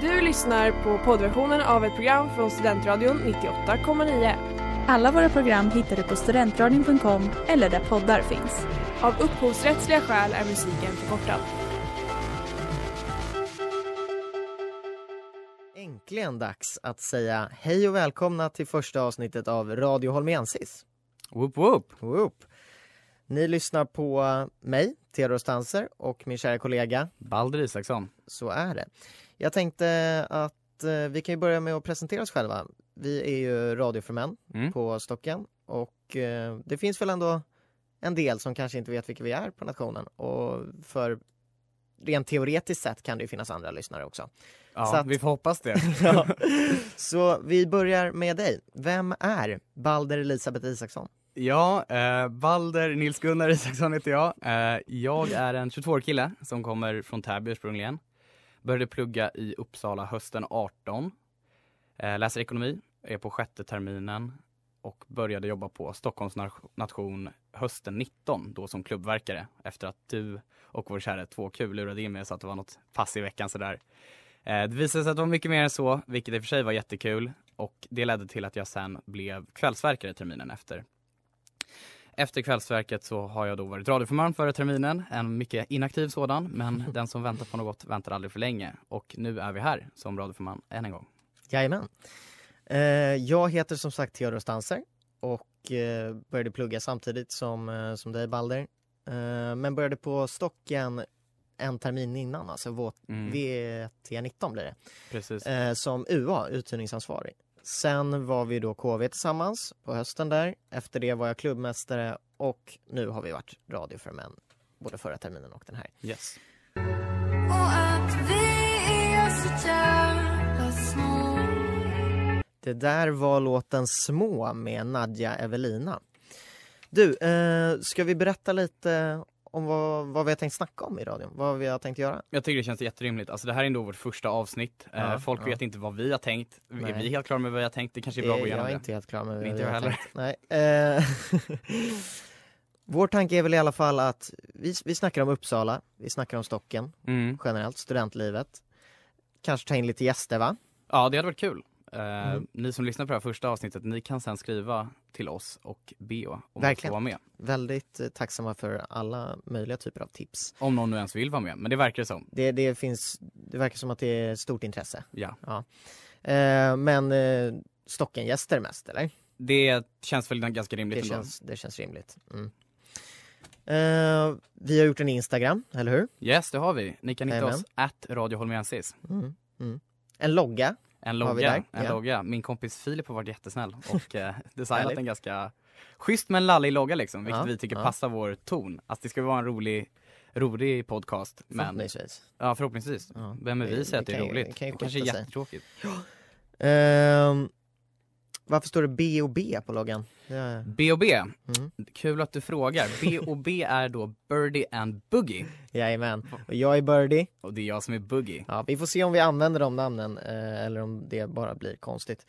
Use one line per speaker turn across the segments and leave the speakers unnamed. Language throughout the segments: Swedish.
Du lyssnar på poddversionen av ett program från Studentradion 98,9.
Alla våra program hittar du på studentradion.com eller där poddar finns.
Av upphovsrättsliga skäl är musiken förkortad.
Äntligen dags att säga hej och välkomna till första avsnittet av Radio Holmiensis.
Whoop whoop!
Whoop. Ni lyssnar på mig, Theodor Stanser och min kära kollega.
Balder Isaksson.
Så är det. Jag tänkte att eh, vi kan ju börja med att presentera oss själva. Vi är ju radioförmän
Mm.
på Stocken och eh, det finns väl ändå en del som kanske inte vet vilka vi är på nationen och för rent teoretiskt sett kan det ju finnas andra lyssnare också.
Ja,
Så att-
vi får hoppas det.
Ja. Så vi börjar med dig. Vem är Balder Elisabeth Isaksson?
Ja, eh, Balder Nils-Gunnar Isaksson heter jag. Eh, jag är en 22-årig kille som kommer från Täby ursprungligen. Började plugga i Uppsala hösten 18. Eh, läser ekonomi, är på sjätte terminen och började jobba på Stockholms nation- hösten 19 då som klubbverkare efter att du och vår kära 2Q lurade in mig så att det var något pass i veckan sådär. Eh, det visade sig att det var mycket mer än så, vilket i och för sig var jättekul och det ledde till att jag sen blev kvällsverkare terminen efter. Efter kvällsverket så har jag då varit radioförman förra terminen, en mycket inaktiv sådan, men den som väntar på något väntar aldrig för länge. Och nu är vi här som radioförman än en gång.
Jajamän. Eh, jag heter som sagt Theodor Stanser och eh, började plugga samtidigt som, eh, som dig Balder. Eh, men började på Stocken en termin innan, alltså våt,
Mm,
VT19 blir det,
precis.
eh, som UA, uthyrningsansvarig. Sen var vi då KV tillsammans på hösten där. Efter det var jag klubbmästare och nu har vi varit radioförmän både förra terminen och den här.
Yes.
Det där var låten Små med Nadja Evelina. Du, eh, ska vi berätta lite om vad, vad vi har tänkt snacka om i radion? Vad vi har tänkt göra?
Jag tycker det känns jätterimligt. Alltså det här är ändå vårt första avsnitt. Eh,
Ja,
Folk
ja.
vet inte vad vi har tänkt. Är
Nej.
vi helt klara med vad vi har tänkt? Det kanske är bra att gå
Eh,
igenom
jag är inte helt klar med
Inte
vad
jag
har
heller.
tänkt. Nej. Eh, Vår tanke är väl i alla fall att vi, vi snackar om Uppsala, vi snackar om Stocken
Mm.
generellt, studentlivet. Kanske ta in lite gäster va?
Ja, det hade varit kul. Eh,
Mm.
Ni som lyssnar på det här första avsnittet, ni kan sen skriva till oss och be om att få vara med.
Väldigt eh, tacksamma för alla möjliga typer av tips.
Om någon nu ens vill vara med, men det verkar som.
Det, det, finns, det verkar som att det är stort intresse.
Ja.
Eh, men eh, Stockengäster mest eller?
Det känns väl ganska rimligt
Det känns, det känns rimligt. Mm. Eh, vi har gjort en Instagram, eller hur?
Yes, det har vi. Ni kan hitta
Jajamän.
oss at Radio Holmiensis.
Mm. Mm. En logga.
En logga, en
Ja.
logga. Min kompis Filip har varit jättesnäll och eh, designat en ganska schysst men lallig logga liksom, vilket
Ja,
vi tycker
ja.
passar vår ton. Alltså det ska vara en rolig, rolig podcast, men
Förhoppningsvis.
ja förhoppningsvis.
Ja.
Vem är vi säger att
det
är roligt?
det kan
Det kanske är jättetråkigt.
Ehm, varför står det B och B på loggan?
B och B,
mm.
kul att du frågar. B och B är då Birdie and Boogie
Jajamän. Och jag är Birdie.
och det är jag som är Boogie.
Ja, vi får se om vi använder de namnen eh, eller om det bara blir konstigt.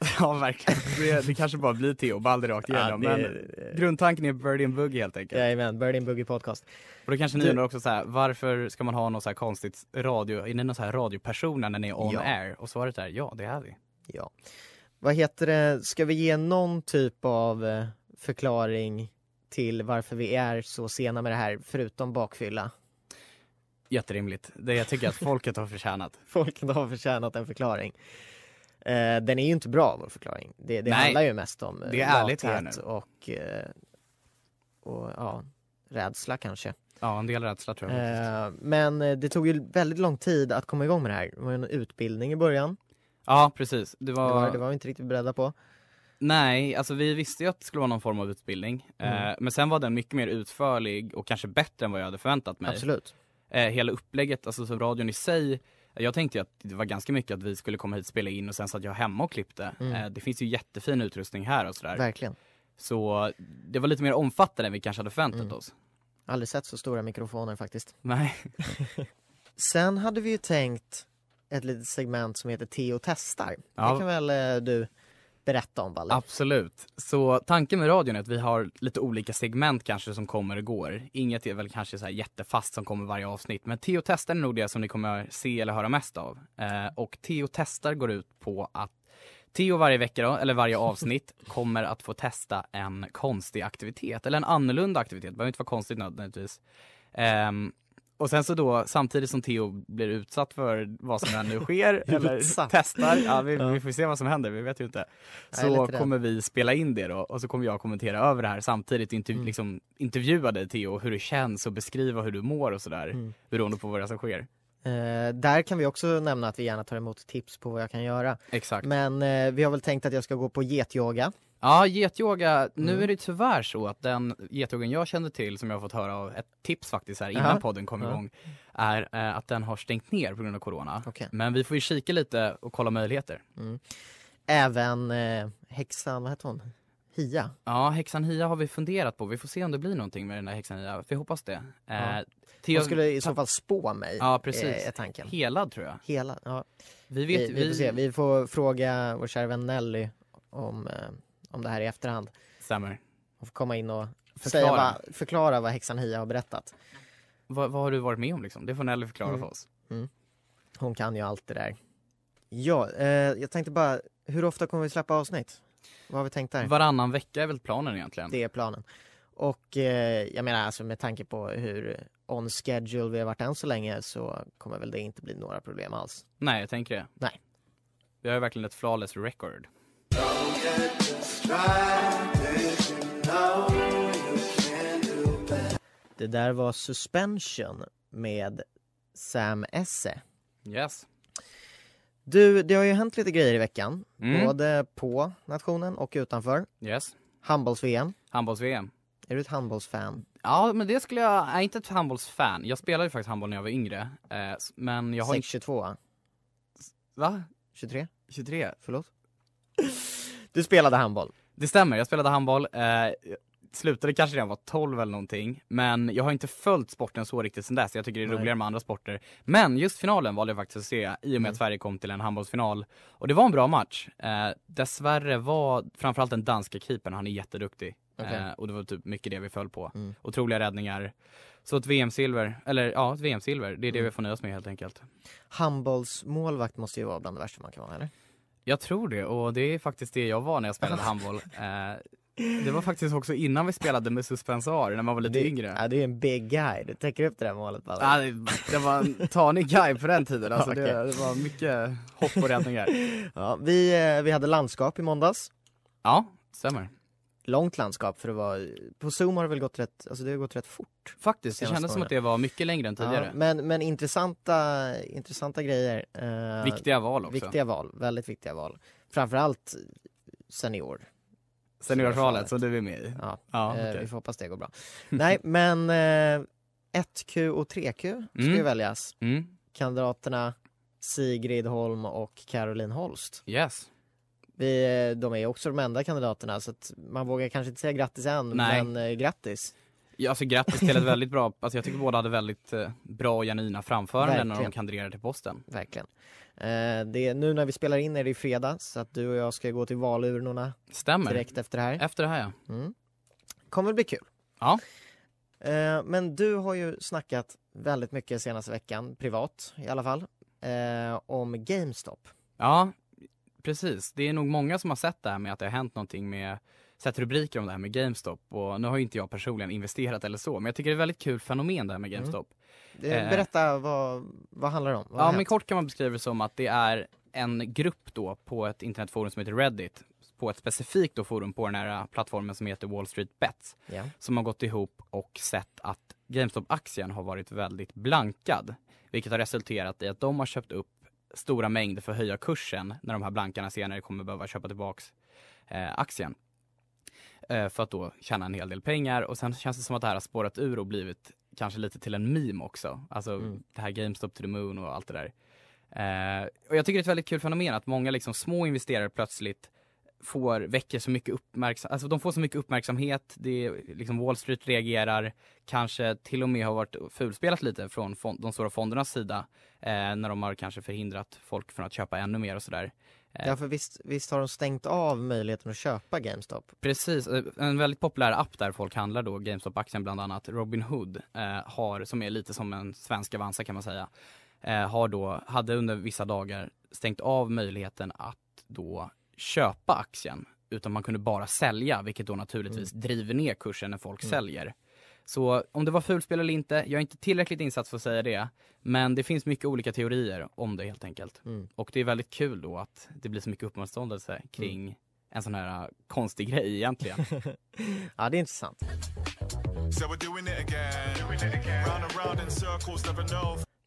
Ja verkligen, det, det kanske bara blir Theo Balder rakt igenom.
Ja, det-
men grundtanken är Birdie and Boogie helt enkelt.
Jajamän, Birdie and Boogie podcast.
Och då kanske ni
Du-
undrar också så här, varför ska man ha någon så här konstigt radio, är ni någon så här radiopersoner när ni är on
Ja.
air? Och svaret är ja, det är vi.
Ja. Vad heter det, ska vi ge någon typ av eh, förklaring till varför vi är så sena med det här, förutom bakfylla?
Jätterimligt. Det jag tycker att folket har förtjänat.
Folket har förtjänat en förklaring. Eh, den är ju inte bra, vår förklaring. Det, det
Nej.
handlar ju mest om
Det är ärligt här nu.
och, eh, och ja, rädsla kanske.
Ja, en del rädsla tror jag.
Eh, men eh, det tog ju väldigt lång tid att komma igång med det här. Det var en utbildning i början.
Ja, precis. Det
Det
var,
var, det var vi inte riktigt beredda på.
Nej, alltså vi visste ju att det skulle vara någon form av utbildning.
Mm.
Eh, men sen var den mycket mer utförlig och kanske bättre än vad jag hade förväntat mig.
Absolut.
Eh, hela upplägget, alltså så radion i sig, jag tänkte ju att det var ganska mycket att vi skulle komma hit spela in och sen satt jag hemma och klippte.
Mm.
Eh, det finns ju jättefin utrustning här och sådär.
Verkligen.
Så det var lite mer omfattande än vi kanske hade förväntat
Mm.
oss.
Aldrig sett så stora mikrofoner faktiskt.
Nej.
Sen hade vi ju tänkt ett litet segment som heter Teo testar.
Ja.
Det kan väl eh, du berätta om Balder.
Absolut. Så tanken med radion är att vi har lite olika segment kanske som kommer och går. Inget är väl kanske så här jättefast som kommer varje avsnitt. Men Teo testar är nog det som ni kommer se eller höra mest av. Eh, och Teo testar går ut på att Theo varje vecka då, eller varje avsnitt, kommer att få testa en konstig aktivitet. Eller en annorlunda aktivitet, det behöver inte vara konstigt nödvändigtvis. Ehm, och sen så då, samtidigt som Theo blir utsatt för vad som nu sker, eller testar, ja, vi,
Ja.
vi får se vad som händer, vi vet ju inte. Så kommer vi spela in det då, och så kommer jag kommentera över det här samtidigt, interv-
Mm.
liksom, intervjua dig Theo, hur det känns och beskriva hur du mår och sådär,
Mm.
beroende på vad det är som sker.
Eh, där kan vi också nämna att vi gärna tar emot tips på vad jag kan göra.
Exakt.
Men eh, vi har väl tänkt att jag ska gå på getyoga.
Ja, getyoga. Nu
Mm.
är det tyvärr så att den getyogan jag kände till, som jag har fått höra av, ett tips faktiskt här innan
Aha.
podden kom
Ja.
igång, är eh, att den har stängt ner på grund av corona.
Okej.
Men vi får ju kika lite och kolla möjligheter.
Mm. Även eh, häxan, vad heter hon? Hia.
Ja, häxan Hia har vi funderat på. Vi får se om det blir någonting med den där häxan Hia. Vi hoppas det.
Ja.
Eh,
Hon skulle i så fall spå mig.
Ja, precis.
eh, Är tanken.
helad tror jag.
Hela, ja.
Vi
Vi,
vet,
vi, får se. vi får fråga vår kära vän Nelly om, eh, om det här i efterhand.
Stämmer.
Hon får komma in och
Förklara.
Säga vad, förklara vad häxan Hia har berättat.
Vad, vad har du varit med om liksom? Det får Nelly förklara
Mm.
för oss.
Hon kan ju allt det där. Ja, eh, jag tänkte bara, hur ofta kommer vi släppa avsnitt? Vad har vi tänkt där?
Varannan vecka är väl planen egentligen.
Det är planen. Och eh, jag menar alltså med tanke på hur on schedule vi har varit än så länge så kommer väl det inte bli några problem alls.
Nej, jag tänker det.
Nej.
Vi har ju verkligen ett flawless record.
Det där var Suspension med Sam Esse.
Yes.
Du, det har ju hänt lite grejer i veckan,
Mm.
både på nationen och utanför.
Yes.
Handbolls-VM.
Handbolls-VM.
Är du ett handbollsfan?
Ja, men det skulle jag, jag är inte ett handbollsfan. Jag spelade ju faktiskt handboll när jag var yngre. Eh, men jag har inte,
6-22,
va?
23,
23?
förlåt? Du spelade handboll?
Det stämmer, jag spelade handboll. Eh, slutade kanske redan var 12 eller någonting. Men jag har inte följt sporten så riktigt sen dess. Jag tycker det är
Nej.
roligare med andra sporter. Men just finalen valde jag faktiskt att se i och med
Mm.
att Sverige kom till en handbollsfinal. Och det var en bra match. Eh, dessvärre var framförallt den danska keepern, han är jätteduktig.
Okej.
Eh, och det var typ mycket det vi föll på.
Mm.
Otroliga räddningar. Så ett VM-silver, eller ja, ett VM-silver. Det är det
Mm.
vi får nöja oss med helt enkelt.
Handbollsmålvakt måste ju vara bland det värsta man kan vara, eller?
Jag tror det och det är faktiskt det jag var när jag spelade handboll. Eh, det var faktiskt också innan vi spelade med suspensar när man var lite
det,
yngre.
Ja, det är en big guy, du täcker upp det där målet bara.
Ja, det, det var en tanig guy på den tiden. Alltså, det,
Okej.
det var mycket hopp och räddningar.
Ja, vi, eh, vi hade landskap i måndags.
Ja, stämmer.
Långt landskap för det var, på Zoom har det väl gått rätt, alltså det har gått rätt fort.
Faktiskt, det kändes som att det var mycket längre än tidigare.
Ja, men, men intressanta, intressanta grejer. Eh,
Viktiga val också.
Viktiga val, väldigt viktiga val. Framförallt senior.
Seniorvalet som du är med i.
Ja,
Ja,
eh,
okej.
vi får hoppas det går bra. Nej, men eh, 1Q och 3Q ska
Mm.
ju väljas.
Mm.
Kandidaterna Sigrid Holm och Caroline Holst.
Yes.
Vi, eh, de är också de enda kandidaterna så att man vågar kanske inte säga grattis än,
Nej.
men eh, grattis.
Ja, alltså grattis till ett väldigt bra, alltså jag tycker båda hade väldigt eh, bra och genuina framföranden när de kandiderade till posten.
Verkligen. Eh, det, nu när vi spelar in är det i fredag så att du och jag ska gå till valurnorna
Stämmer.
direkt efter det här.
Efter det här ja.
Mm. Kommer bli kul.
Ja.
Eh, men du har ju snackat väldigt mycket senaste veckan, privat i alla fall, eh, om GameStop.
Ja, precis. Det är nog många som har sett det här med att det har hänt någonting med sett rubriker om det här med GameStop och nu har ju inte jag personligen investerat eller så men jag tycker det är ett väldigt kul fenomen det här med GameStop.
Eh,
Eh.
Berätta, vad, vad handlar det om? Vad
Ja men kort kan man beskriva det som att det är en grupp då på ett internetforum som heter Reddit på ett specifikt då forum på den här plattformen som heter Wall Street Bets
Ja.
som har gått ihop och sett att GameStop-aktien har varit väldigt blankad. Vilket har resulterat i att de har köpt upp stora mängder för att höja kursen när de här blankarna senare kommer behöva köpa tillbaks eh, aktien. Eh, för att då tjäna en hel del pengar och sen känns det som att det här har spårat ur och blivit kanske lite till en meme också. Alltså
Mm.
det här GameStop to the moon och allt det där. Eh, och jag tycker det är ett väldigt kul fenomen att många liksom små investerare plötsligt får, väcker så mycket uppmärksamhet, alltså de får så mycket uppmärksamhet, det liksom Wall Street reagerar, kanske till och med har varit fulspelat lite från fond, de stora fondernas sida, eh, när de har kanske förhindrat folk från att köpa ännu mer och sådär. Eh,
Ja, för visst, visst har de stängt av möjligheten att köpa GameStop?
Precis, eh, en väldigt populär app där folk handlar då, GameStop-aktien bland annat, Robinhood, eh, har, som är lite som en svensk Avanza kan man säga, eh, har då, hade under vissa dagar stängt av möjligheten att då köpa aktien, utan man kunde bara sälja, vilket då naturligtvis driver ner kursen när folk
Mm.
säljer. Så om det var fulspel eller inte, jag är inte tillräckligt insatt för att säga det, men det finns mycket olika teorier om det helt enkelt.
Mm.
Och det är väldigt kul då att det blir så mycket uppmärksamhet kring en sån här uh, konstig grej egentligen.
Ja, det är intressant.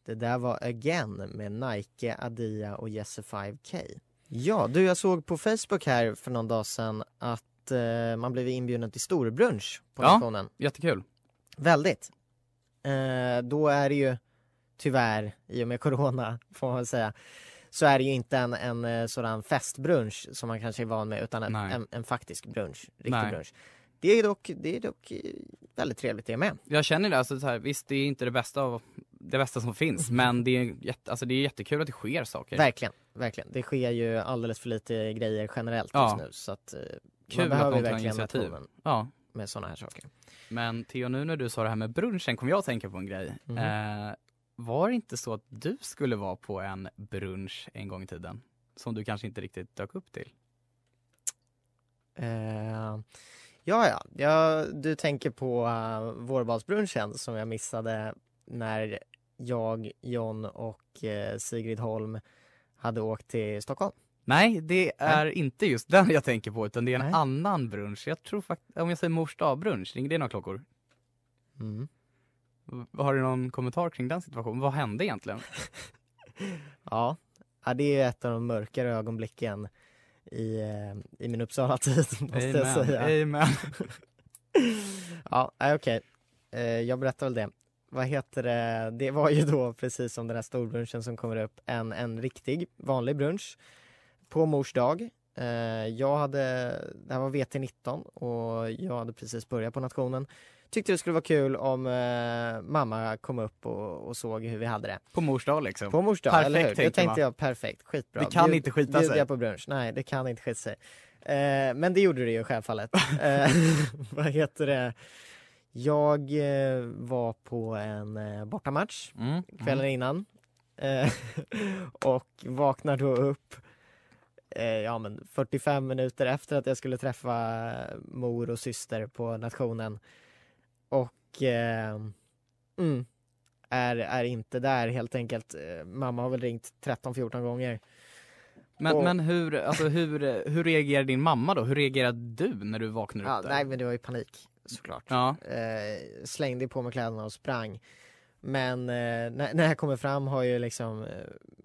Det där var Again med Nike, Adia och Jesse 5K. Ja, du jag såg på Facebook här för någon dag sedan att eh, man blev inbjuden till storbrunch på
Ja.
nationen.
Jättekul.
Väldigt. Eh, då är det ju tyvärr, i och med corona får man väl säga, så är det ju inte en, en eh, sådan festbrunch som man kanske är van med utan en, en, en faktisk brunch, riktig
Nej.
brunch. Det är dock, det är dock eh, väldigt trevligt det med.
Jag känner det, alltså så här, visst det är inte det bästa av det bästa som finns, men det är, jätte, alltså, det är jättekul att det sker saker.
Verkligen, verkligen. Det sker ju alldeles för lite grejer generellt
Ja.
just nu så att eh,
Kul
man
att
behöver
tar
verkligen
initiativ. Ja,
med sådana här saker.
men Theo nu när du sa det här med brunchen kom jag att tänka på en grej.
Mhm.
Eh, var det inte så att du skulle vara på en brunch en gång i tiden? Som du kanske inte riktigt dök upp till?
Eh, ja, ja, ja, du tänker på uh, vårbalsbrunchen som jag missade när jag, John och eh, Sigrid Holm hade åkt till Stockholm.
Nej, det är inte just den jag tänker på, utan det är en
Nej.
annan brunch. Jag tror faktiskt, om jag säger mors dag-brunch, ringer det några klockor?
Mm.
Har du någon kommentar kring den situationen? Vad hände egentligen?
Ja. ja, det är ett av de mörkare ögonblicken i, eh, i min Uppsala-tid måste jag
Amen,
säga.
amen.
Ja, nej, okej. Eh, jag berättar väl det. Vad heter det? Det var ju då precis som den här storbrunchen som kommer upp en, en riktig vanlig brunch på mors dag. Eh, jag hade, det här var VT19 och jag hade precis börjat på nationen. Tyckte det skulle vara kul om eh, mamma kom upp och, och såg hur vi hade det.
På mors dag liksom.
På mors dag,
Perfekt,
eller hur? Det
tänker
tänkte
man.
jag perfekt, skitbra.
Det kan
Bjud-
inte skita sig.
jag på brunch. Nej, det kan inte skita sig. Eh, men det gjorde det ju självfallet. vad heter det? Jag eh, var på en eh, bortamatch
Mm.
kvällen innan eh, och vaknar då upp eh, ja, men 45 minuter efter att jag skulle träffa eh, mor och syster på nationen och eh, mm, är, är inte där helt enkelt. Mamma har väl ringt 13-14 gånger.
Men,
Och-
men hur, alltså hur, hur reagerar din mamma då? Hur reagerar du när du vaknar
Ja,
upp där?
nej men det var ju panik såklart.
Ja,
eh, slängde på mig kläderna och sprang. Men eh, när, när jag kommer fram har ju liksom eh,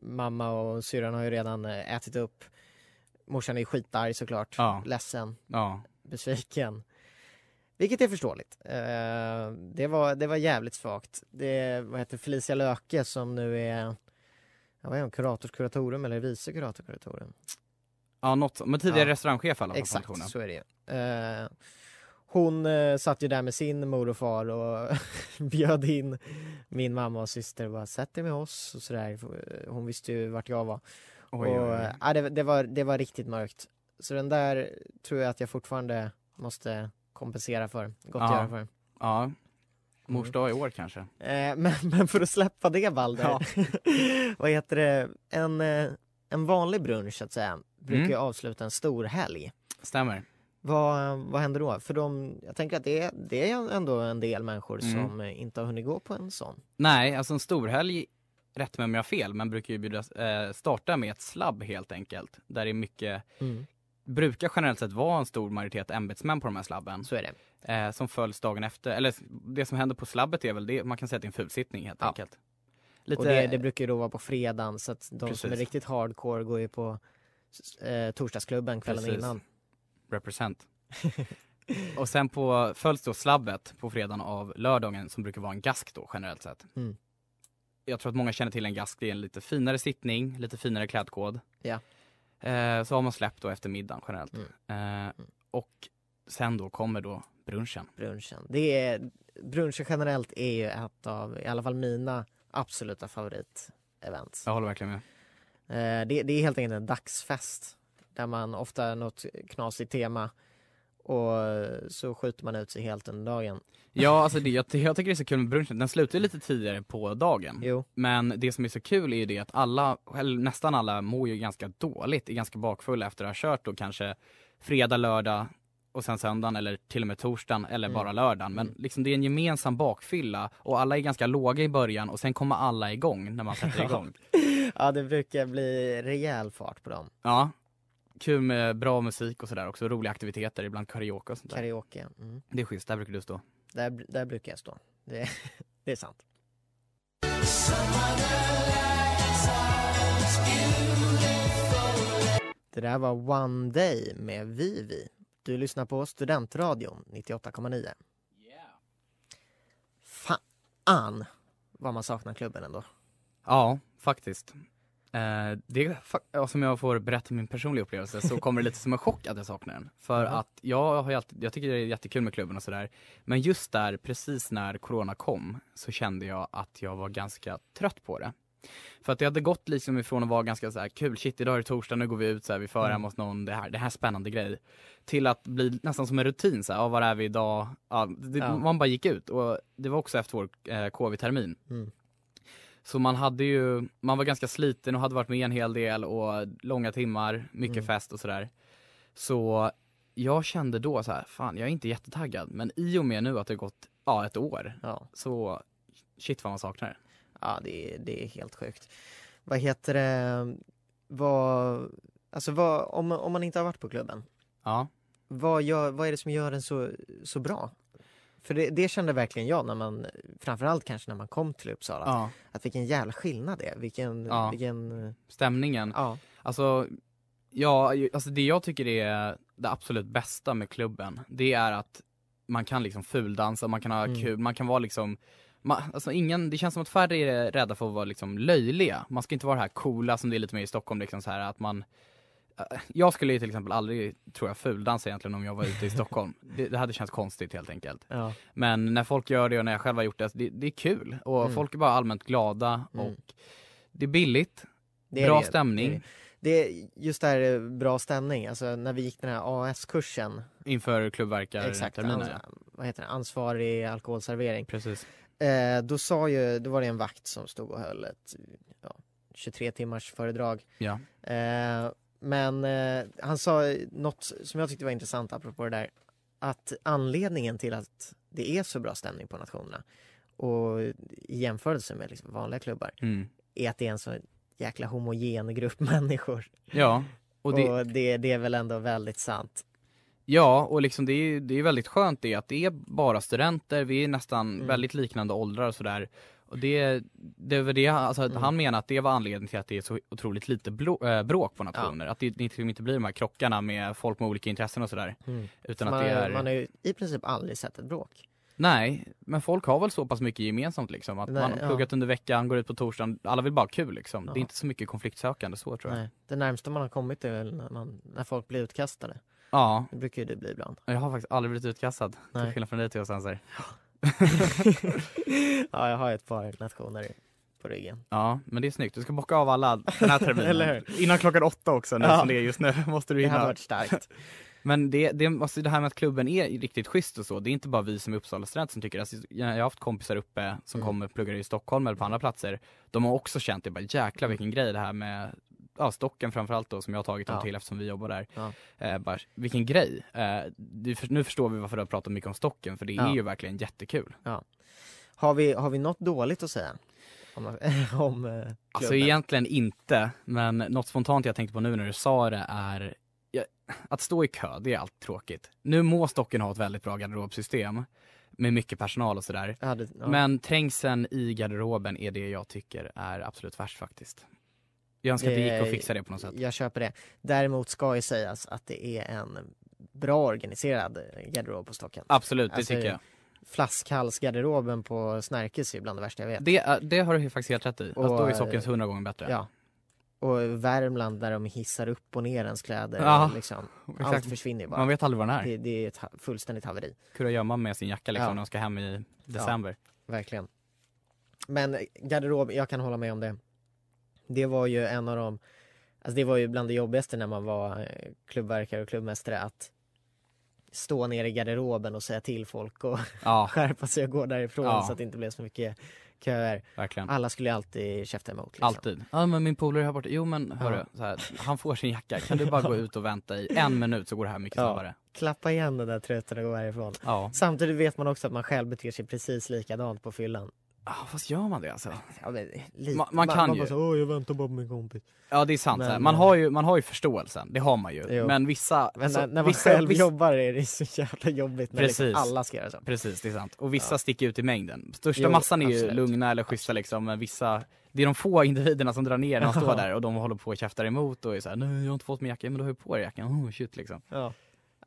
mamma och syrran har ju redan eh, ätit upp. Morsan är skitarg såklart,
Ja.
ledsen,
ja.
besviken. Vilket är förståeligt. Eh, det, var, det var jävligt svagt. Det vad heter Felicia Löke som nu är ja, vad är hon, kuratorskuratorum eller vice kuratorkuratorum?
Ja, något. Men tidigare
Ja.
restaurangchef i alla fall
Exakt, så är det ju. Eh, hon eh, satt ju där med sin mor och far och bjöd in min mamma och syster och bara sätt er med oss och sådär. Hon visste ju vart jag var.
Oj,
och,
oj,
eh,
oj.
ja, det, det, var, det var riktigt mörkt. Så den där tror jag att jag fortfarande måste kompensera för, gottgöra
Ja.
för.
Ja. Mors
Mm.
dag i år kanske.
Eh, men, men för att släppa det Balder,
Ja.
vad heter det, en, eh, en vanlig brunch så att säga brukar
Mm.
ju avsluta en stor helg.
Stämmer.
Vad, vad händer då? För de, jag tänker att det är, det är ändå en del människor
Mm.
som inte har hunnit gå på en sån.
Nej, alltså en storhelg, rätt mig om jag har fel, men brukar ju bjudas, eh, starta med ett slabb helt enkelt. Där det är mycket, brukar generellt sett vara en stor majoritet ämbetsmän på de här slabben.
Så är det.
Eh, som följs dagen efter, eller det som händer på slabbet är väl det, man kan säga att det är en fulsittning helt
Ja.
enkelt. Lite,
Och det, det brukar ju då vara på fredagen så att de som är
Precis.
riktigt hardcore går ju på eh, torsdagsklubben kvällen
Precis.
innan.
Represent. och sen på, följs då slabbet på fredagen av lördagen som brukar vara en gask då generellt sett.
Mm.
Jag tror att många känner till en gask, det är en lite finare sittning, lite finare klädkod.
Ja.
Eh, så har man släppt då efter middagen generellt.
Mm.
Eh, och sen då kommer då brunchen.
Brunchen. Det är, brunchen generellt är ju ett av, i alla fall mina absoluta favoritevents.
Jag håller verkligen med.
Eh, det, det är helt enkelt en dagsfest där man ofta har något knasigt tema och så skjuter man ut sig helt under dagen.
Ja, alltså det, jag, jag tycker det är så kul med brunchen. Den slutar lite tidigare på dagen.
Jo,
Men det som är så kul är ju det att alla, eller nästan alla mår ju ganska dåligt, är ganska bakfulla efter att ha kört då kanske fredag, lördag och sen söndagen eller till och med torsdagen eller
Mm.
bara lördagen. Men liksom det är en gemensam bakfylla och alla är ganska låga i början och sen kommer alla igång när man sätter igång.
ja det brukar bli rejäl fart på dem.
Ja. Kul med bra musik och sådär också, roliga aktiviteter, ibland karaoke och sånt där.
Karaoke. Mm.
Det är schysst, där brukar du stå.
Där, där brukar jag stå. Det, det är sant. Det där var One Day med Vivi. Du lyssnar på Studentradion 98,9. Fan vad man saknar klubben ändå.
Ja, faktiskt. Eh, det ja, som jag får berätta min personliga upplevelse så kommer det lite som en chock att jag saknar den. För
Jaha.
att jag har ju alltid, jag tycker det är jättekul med klubben och sådär. Men just där, precis när corona kom, så kände jag att jag var ganska trött på det. För att det hade gått liksom ifrån att vara ganska så här kul, shit idag är det torsdag, nu går vi ut så här, vi för
Mm.
hos någon, det här, det här är spännande grej. Till att bli nästan som en rutin så här, var är vi idag? Ja, det,
Ja.
Man bara gick ut och det var också efter vår eh, KV-termin.
Mm.
Så man hade ju, man var ganska sliten och hade varit med en hel del och långa timmar, mycket
Mm.
fest och sådär. Så jag kände då så här, fan jag är inte jättetaggad men i och med nu att det gått, ja ett år,
Ja,
så shit vad man saknar det.
ja det, är, det är helt sjukt. Vad heter det? Vad, alltså vad, om, om man inte har varit på klubben,
Ja,
vad, gör, vad är det som gör den så, så bra? För det, det kände verkligen jag när man, framförallt kanske när man kom till Uppsala,
ja.
att vilken jävla skillnad det är. Vilken,
Ja.
vilken,
stämningen.
ja.
Alltså, ja, alltså det jag tycker är det absolut bästa med klubben, det är att man kan liksom fuldansa, man kan ha
Mm.
kul, man kan vara liksom man, alltså ingen, det känns som att färre är rädda för att vara liksom löjliga. Man ska inte vara det här coola som det är lite mer i Stockholm liksom så här att man jag skulle ju till exempel aldrig, tror jag, fuldansa egentligen om jag var ute i Stockholm. Det, det hade känts konstigt helt enkelt.
ja.
Men när folk gör det och när jag själv har gjort det, det, det är kul. Och
Mm.
folk är bara allmänt glada
Mm.
och det är billigt,
Det är
bra stämning.
Det är, just det här eh, bra stämning, alltså när vi gick den här AS-kursen,
inför
exakt,
klubbverkarterminen.
ans- vad heter det, ansvarig alkoholservering.
Precis.
Eh, då sa ju, då var det en vakt som stod och höll ett ja, 23 timmars föredrag.
Ja.
Eh, men eh, han sa något som jag tyckte var intressant apropå det där. Att anledningen till att det är så bra stämning på nationerna och i jämförelse med liksom vanliga klubbar
Mm.
är att det är en så jäkla homogen grupp människor.
Ja. Och det,
och det, det är väl ändå väldigt sant.
ja, och liksom det är, det är väldigt skönt det att det är bara studenter, vi är nästan
Mm.
väldigt liknande åldrar och sådär. Och det, det var det, alltså
Mm.
han menar att det var anledningen till att det är så otroligt lite blå, äh, bråk på nationer. Att det, det inte blir de här krockarna med folk med olika intressen och sådär. Utan
man,
att det är,
man har ju i princip aldrig sett ett bråk.
nej, men folk har väl så pass mycket gemensamt liksom. Att
Nej,
man har
ja.
pluggat under veckan, går ut på torsdagen, alla vill bara ha kul liksom.
Ja.
Det är inte så mycket konfliktsökande så tror jag.
Nej. Det närmsta man har kommit är väl när, man, när folk blir utkastade.
Ja,
Det brukar ju det bli ibland.
jag har faktiskt aldrig blivit utkastad. Till
Nej.
skillnad från dig Theo Sanser.
ja, jag har ett par nationer på ryggen.
Ja, men det är snyggt. Du ska bocka av alla den här terminen.
Eller
Innan klockan åtta också, nu
Ja.
som det är just nu, måste du
Det hade
hinna.
varit starkt.
Men det, det, alltså det här med att klubben är riktigt schysst och så, det är inte bara vi som är Uppsala studenter som tycker det. Alltså, jag har haft kompisar uppe som
Mm.
kommer och pluggar i Stockholm eller på andra platser. De har också känt det, bara jäklar vilken grej det här med Ja, stocken framförallt då som jag har tagit dem
Ja.
till eftersom vi jobbar där.
Ja.
Eh, bara, vilken grej. Eh, nu förstår vi varför du har pratat mycket om stocken, för det
Ja.
är ju verkligen jättekul.
Har vi, har vi något dåligt att säga? Om, om eh?
Alltså egentligen inte, men något spontant jag tänkte på nu när du sa det är ja, att stå i kö, det är allt tråkigt. Nu må Stocken ha ett väldigt bra garderobsystem med mycket personal och sådär.
Hade, ja.
Men trängseln i garderoben är det jag tycker är absolut värst faktiskt. Jag önskar att det gick att fixa det på något sätt.
Jag köper det. Däremot ska ju sägas att det är en bra organiserad garderob på Stocken.
Absolut, det
Alltså,
tycker jag.
Flaskhalsgarderoben på Snärkes är bland det värsta jag vet.
Det, det har du faktiskt helt rätt i.
Och,
då är
eh,
Stockens hundra gånger bättre.
Ja. Och Värmland där de hissar upp och ner ens kläder.
Ja,
liksom. Allt
exakt.
försvinner ju bara.
Man vet aldrig vad den är.
Det, det är ett fullständigt haveri.
Kurragömma med sin jacka liksom
Ja.
när de ska hem i december.
Verkligen. Men garderob, jag kan hålla med om det. Det var ju en av de, alltså det var ju bland det jobbigaste när man var eh, klubbverkare och klubbmästare att stå ner i garderoben och säga till folk och
Ja,
skärpa sig och gå därifrån
Ja.
så att det inte blev så mycket köer.
verkligen.
Alla skulle alltid käfta emot. Liksom.
Alltid. Ja men min polare är här borta. Jo men hörru, här, han får sin jacka. Kan du bara gå ut och vänta i en minut så går det här mycket
Ja.
snabbare.
Klappa igen den där tröten och gå härifrån.
Ja.
Samtidigt vet man också att man själv beter sig precis likadant på fyllan.
Ah, fast gör man det alltså?
Ja, men, lite.
Man- man kan
man
ju.
Bara så, jag väntar bara på min kompis.
Ja det är sant,
Men,
man,
eh,
har ju, man har ju förståelsen, det har man ju.
Jo.
Men vissa...
Men
alltså,
när, när man
vissa,
själv
vissa,
jobbar är det så jävla jobbigt när liksom
Precis.
alla ska göra så.
Precis, det är sant. Och vissa
Ja.
sticker ut i mängden. Största
Jo,
massan är ju
absolut.
lugna eller schyssta liksom, men vissa det är de få individerna som drar ner när de står där och de håller på och käftar emot och är såhär, nej jag har inte fått min jacka, men du har ju på dig jackan, oh shit liksom.
Ja,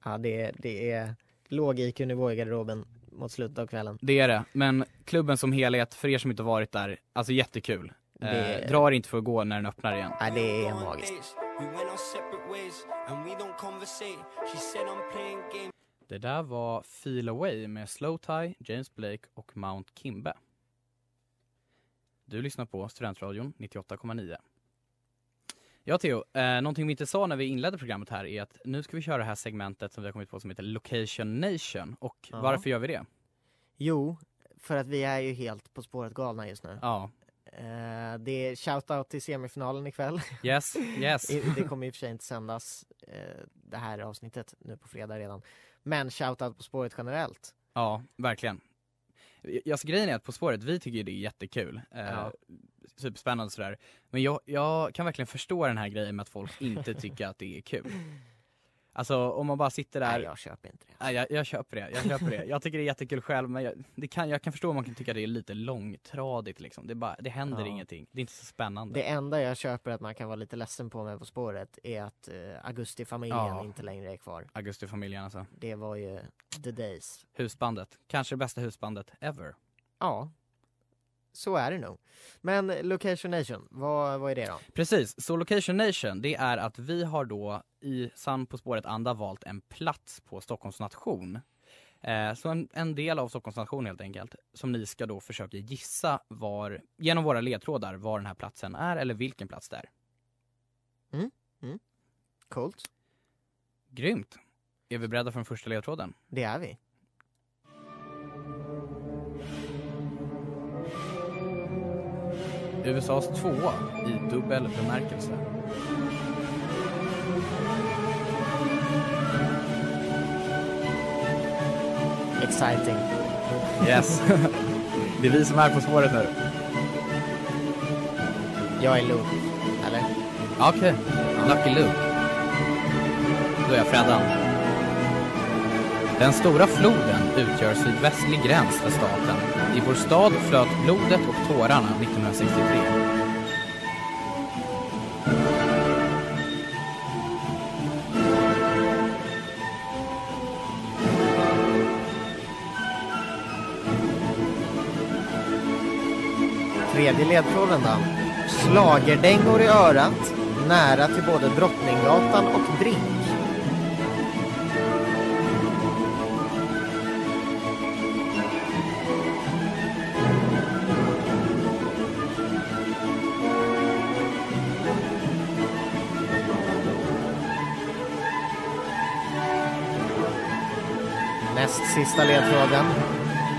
ja det, det är låg IQ-nivå i garderoben mot slutet av kvällen.
Det är det, men klubben som helhet, för er som inte varit där, alltså jättekul.
Det-
Eh, dra er inte för att gå när den öppnar igen.
Nej, det är magiskt.
Det där var Feel Away med Slow Tie, James Blake och Mount Kimbe. Du lyssnar på Studentradion 98,9. Ja Theo, eh, någonting vi inte sa när vi inledde programmet här är att nu ska vi köra det här segmentet som vi har kommit på som heter Location Nation. Och
Ja.
varför gör vi det?
Jo, för att vi är ju helt På spåret galna just nu.
Ja,
Eh, det är shoutout till semifinalen ikväll.
yes, yes.
Det kommer i och för sig inte sändas eh, det här avsnittet nu på fredag redan. Men shoutout På spåret generellt.
Ja, verkligen. Alltså grejen är att På spåret, vi tycker ju det är jättekul. Eh,
Ja.
Superspännande sådär. Men jag, jag kan verkligen förstå den här grejen med att folk inte tycker att det är kul. Alltså om man bara sitter där
Nej, jag köper inte det.
Nej, jag, jag köper det, jag köper det. Jag tycker det är jättekul själv men jag, det kan, jag kan förstå om man kan tycka det är lite långtradigt liksom. Det, bara, det händer
Ja.
ingenting, det är inte så spännande.
Det enda jag köper att man kan vara lite ledsen på med På spåret är att eh, Augustifamiljen
Ja.
inte längre är kvar.
Augustifamiljen alltså.
Det var ju the days.
Husbandet, kanske det bästa husbandet ever.
Ja, så är det nog. Men Location Nation, vad, vad är det då?
Precis, så Location Nation, det är att vi har då i Sann På spåret-anda valt en plats på Stockholms nation. Eh, så en, en del av Stockholms nation helt enkelt, som ni ska då försöka gissa var, genom våra ledtrådar, var den här platsen är eller vilken plats det är.
Coolt,
Grymt! Är vi beredda för den första ledtråden?
det är vi.
USAs tvåa i dubbel bemärkelse.
Exciting.
Yes. det är vi som är på spåret nu.
Jag är Luke, eller?
Okej. Lucky Luke. Då är jag Freddan. Den stora floden utgör sydvästlig gräns för staten. I vår stad flöt blodet och tårarna 1963.
Tredje ledtråden då. Slagerdängor i örat, nära till både Drottninggatan och Drink. Sista ledtråden.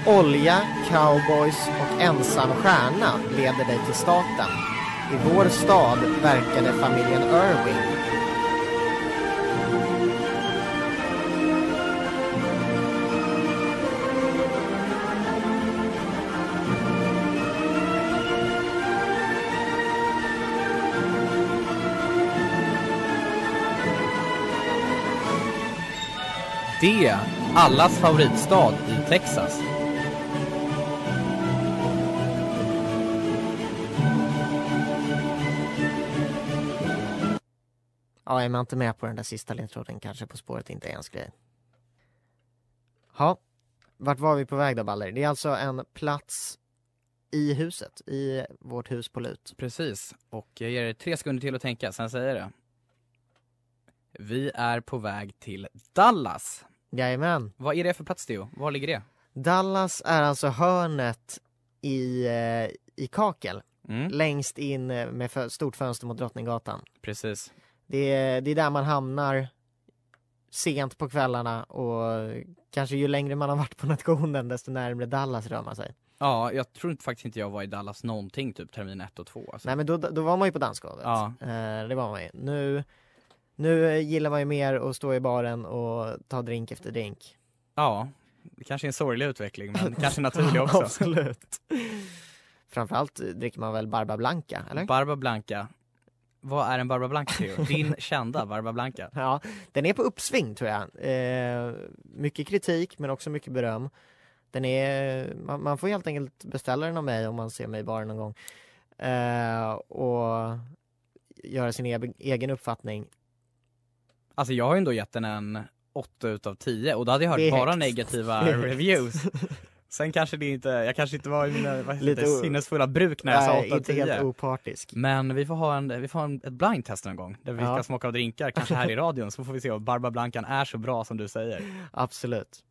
Olja, cowboys och ensam stjärna leder dig till staten. I vår stad verkade familjen Irving.
Det, allas favoritstad i Texas.
Ja, är man inte med på den där sista ledtråden kanske På spåret inte är ens grej. Ja, vart var vi på väg då Baller? Det är alltså en plats i huset, i vårt hus på Lut.
Precis, och jag ger er tre sekunder till att tänka, sen säger jag det. Vi är på väg till Dallas.
Jajamän.
Vad är det för plats Theo? Var ligger det?
Dallas är alltså hörnet i, eh, i Kakel,
Mm,
längst in eh, med fö- stort fönster mot Drottninggatan.
precis.
Det är, det är där man hamnar sent på kvällarna och kanske ju längre man har varit på nationen desto närmare Dallas rör man sig.
Ja, jag tror inte, faktiskt inte jag var i Dallas någonting typ termin ett och två. Alltså.
Nej men då, då var man ju på dansgolvet.
Ja.
Eh, det var man ju. Nu, nu gillar man ju mer att stå i baren och ta drink efter drink.
Ja, det kanske är en sorglig utveckling men kanske naturlig också.
Absolut. Framförallt dricker man väl Barba Blanca, eller?
Barba Blanca. Vad är en Barba Blanca Theo? Din kända Barba Blanca.
Ja, den är på uppsving tror jag. Eh, mycket kritik men också mycket beröm. Den är, man, man får helt enkelt beställa den av mig om man ser mig i baren någon gång. Eh, och göra sin egen, egen uppfattning.
Alltså jag har ju ändå gett den en 8 utav 10 och då hade jag hört bara negativa reviews. Sen kanske det inte, jag kanske inte var i mina vad heter
Lite
det,
o-
sinnesfulla bruk när jag sa
Nej,
8 av
inte helt
10.
opartisk.
Men vi får ha, en, vi får ha en, ett blind test någon gång där vi
Ja.
ska smaka av drinkar, kanske här i radion, så får vi se om Barba Blancan är så bra som du säger.
Absolut.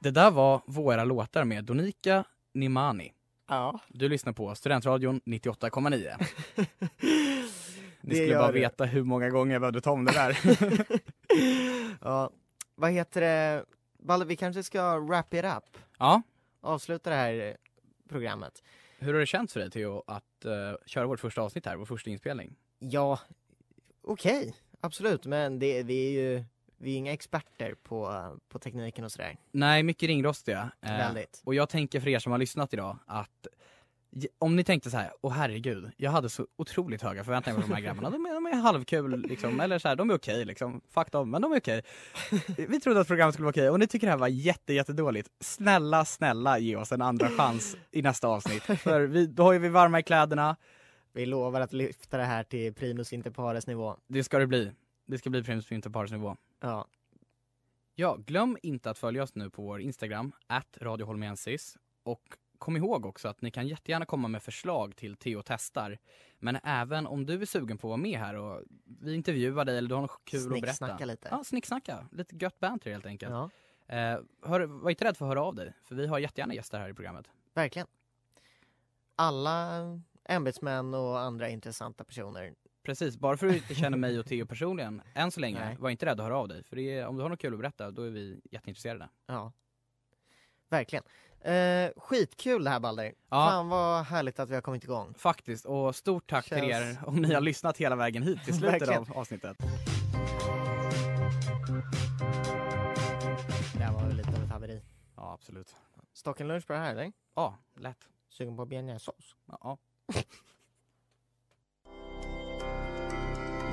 Det där var våra låtar med Donika Nimani.
Ja.
Du lyssnar på Studentradion 98,9. Ni
Det
skulle bara
du.
veta hur många gånger jag behövde ta om det där.
ja. Vad heter det? Balle, vi kanske ska wrap it up?
ja,
Avsluta det här programmet.
hur har det känts för dig Theo att eh, köra vårt första avsnitt här, vår första inspelning?
Ja, okej. Absolut, men det, vi är ju vi är inga experter på, på tekniken och sådär.
Nej, mycket ringrostiga. Eh,
Väldigt.
Och jag tänker för er som har lyssnat idag att om ni tänkte så här, åh herregud, jag hade så otroligt höga förväntningar på de här grabbarna. De är, de är halvkul liksom, eller så här, de är okej liksom. Fuck dem, men de är okej. Vi trodde att programmet skulle vara okej och ni tycker det här var jätte, jättedåligt. Snälla, snälla ge oss en andra chans i nästa avsnitt. För vi, då har ju vi varma i kläderna,
Vi lovar att lyfta det här till primus inter pares nivå.
det ska det bli. Det ska bli Primus Winter nivå.
Ja,
Ja, glöm inte att följa oss nu på vår Instagram, at radioholmensis. Och kom ihåg också att ni kan jättegärna komma med förslag till Theo testar. Men även om du är sugen på att vara med här och vi intervjuar dig eller du har något kul att berätta.
Snicksnacka lite.
Ja, snicksnacka. Lite gött banter helt enkelt.
ja,
Eh, hör, var inte rädd för att höra av dig, för vi har jättegärna gäster här i programmet.
verkligen. Alla ämbetsmän och andra intressanta personer.
Precis, bara för att du inte känner mig och Theo personligen, än så länge,
Nej.
var inte rädd att höra av dig. För det är, om du har något kul att berätta, då är vi jätteintresserade.
Ja, verkligen. Eh, skitkul det här Balder.
Ja.
Fan vad härligt att vi har kommit igång.
Faktiskt, och stort tack till
Känns-
er om ni har lyssnat hela vägen hit till slutet av avsnittet.
Det här var väl lite av ett haveri.
Ja, absolut.
Stockenlunch på det här eller?
Ja, lätt.
Sugen på bearnaisesås?
Ja.